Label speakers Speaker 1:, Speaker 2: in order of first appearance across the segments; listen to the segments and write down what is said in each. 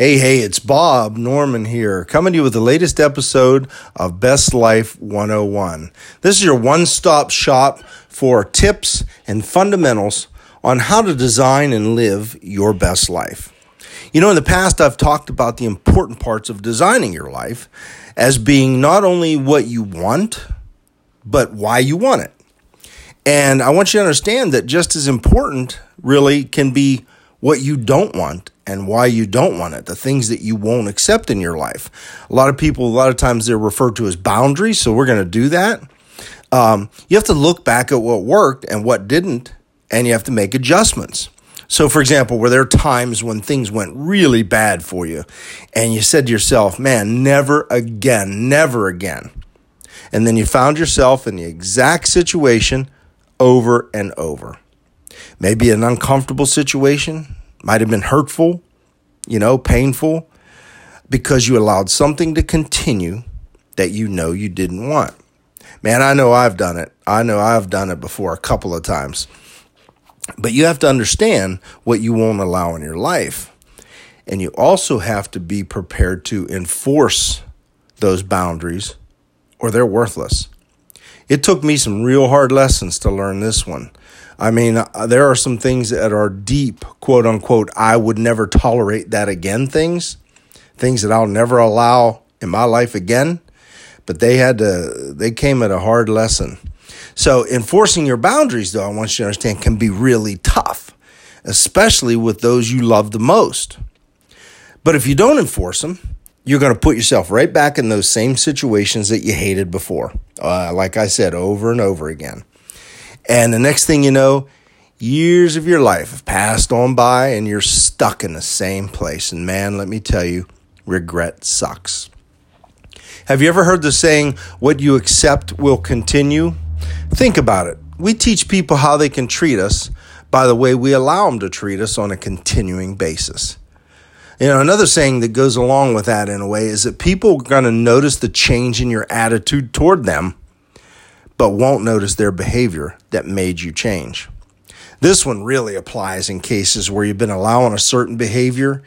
Speaker 1: Hey, hey, it's Bob Norman here, coming to you with the latest episode of Best Life 101. This is your one stop shop for tips and fundamentals on how to design and live your best life. You know, in the past, I've talked about the important parts of designing your life as being not only what you want, but why you want it. And I want you to understand that just as important, really, can be what you don't want and why you don't want it, the things that you won't accept in your life. A lot of people, a lot of times they're referred to as boundaries, so we're going to do that. Um, you have to look back at what worked and what didn't, and you have to make adjustments. So, for example, were there times when things went really bad for you and you said to yourself, man, never again, never again. And then you found yourself in the exact situation over and over. Maybe an uncomfortable situation, might have been hurtful, you know, painful, because you allowed something to continue that you know you didn't want. Man, I know I've done it. I know I've done it before a couple of times. But you have to understand what you won't allow in your life. And you also have to be prepared to enforce those boundaries or they're worthless. It took me some real hard lessons to learn this one. I mean, uh, there are some things that are deep, quote unquote, I would never tolerate that again things, things that I'll never allow in my life again. But they had to, they came at a hard lesson. So enforcing your boundaries, though, I want you to understand, can be really tough, especially with those you love the most. But if you don't enforce them, you're going to put yourself right back in those same situations that you hated before. Uh, like I said, over and over again. And the next thing you know, years of your life have passed on by and you're stuck in the same place. And man, let me tell you, regret sucks. Have you ever heard the saying, what you accept will continue? Think about it. We teach people how they can treat us by the way we allow them to treat us on a continuing basis. You know, another saying that goes along with that in a way is that people are going to notice the change in your attitude toward them but won't notice their behavior that made you change. This one really applies in cases where you've been allowing a certain behavior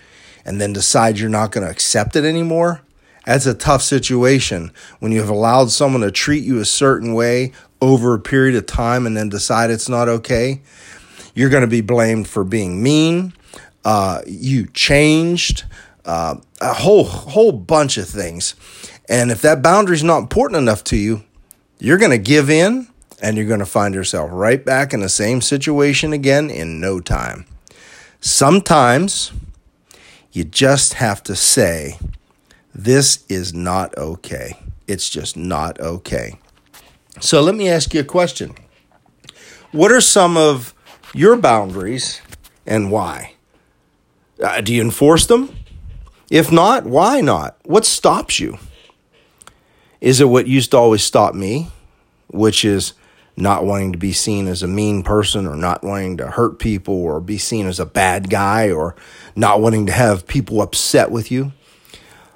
Speaker 1: and then decide you're not going to accept it anymore. That's a tough situation when you have allowed someone to treat you a certain way over a period of time and then decide it's not okay. You're going to be blamed for being mean. Uh, you changed uh, a whole whole bunch of things, and if that boundary is not important enough to you, you're going to give in and you're going to find yourself right back in the same situation again in no time. Sometimes you just have to say, This is not okay. It's just not okay. So let me ask you a question What are some of your boundaries and why? Uh, do you enforce them? If not, why not? What stops you? Is it what used to always stop me, which is not wanting to be seen as a mean person or not wanting to hurt people or be seen as a bad guy or not wanting to have people upset with you?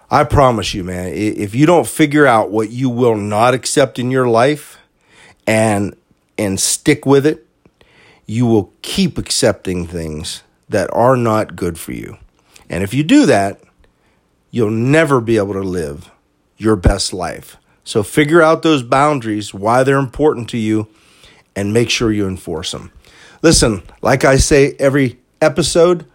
Speaker 1: I promise you, man, if you don't figure out what you will not accept in your life and and stick with it, you will keep accepting things that are not good for you. And if you do that, you'll never be able to live your best life. So figure out those boundaries, why they're important to you, and make sure you enforce them. Listen, like I say every episode,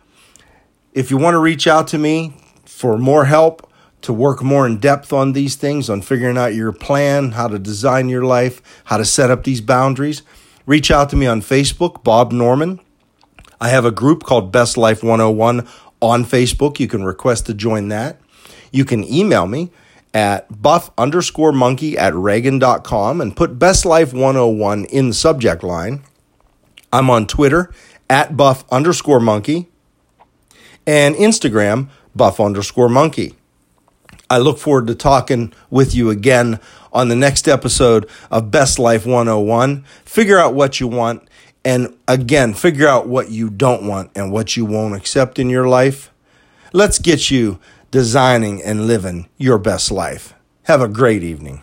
Speaker 1: if you want to reach out to me for more help, to work more in depth on these things, on figuring out your plan, how to design your life, how to set up these boundaries, reach out to me on Facebook, Bob Norman. I have a group called Best Life 101 on Facebook. You can request to join that. You can email me at buff underscore monkey at reagan.com and put best life 101 in the subject line. I'm on Twitter at buff underscore monkey and Instagram buff underscore monkey. I look forward to talking with you again on the next episode of Best Life 101. Figure out what you want and again, figure out what you don't want and what you won't accept in your life. Let's get you designing and living your best life. Have a great evening.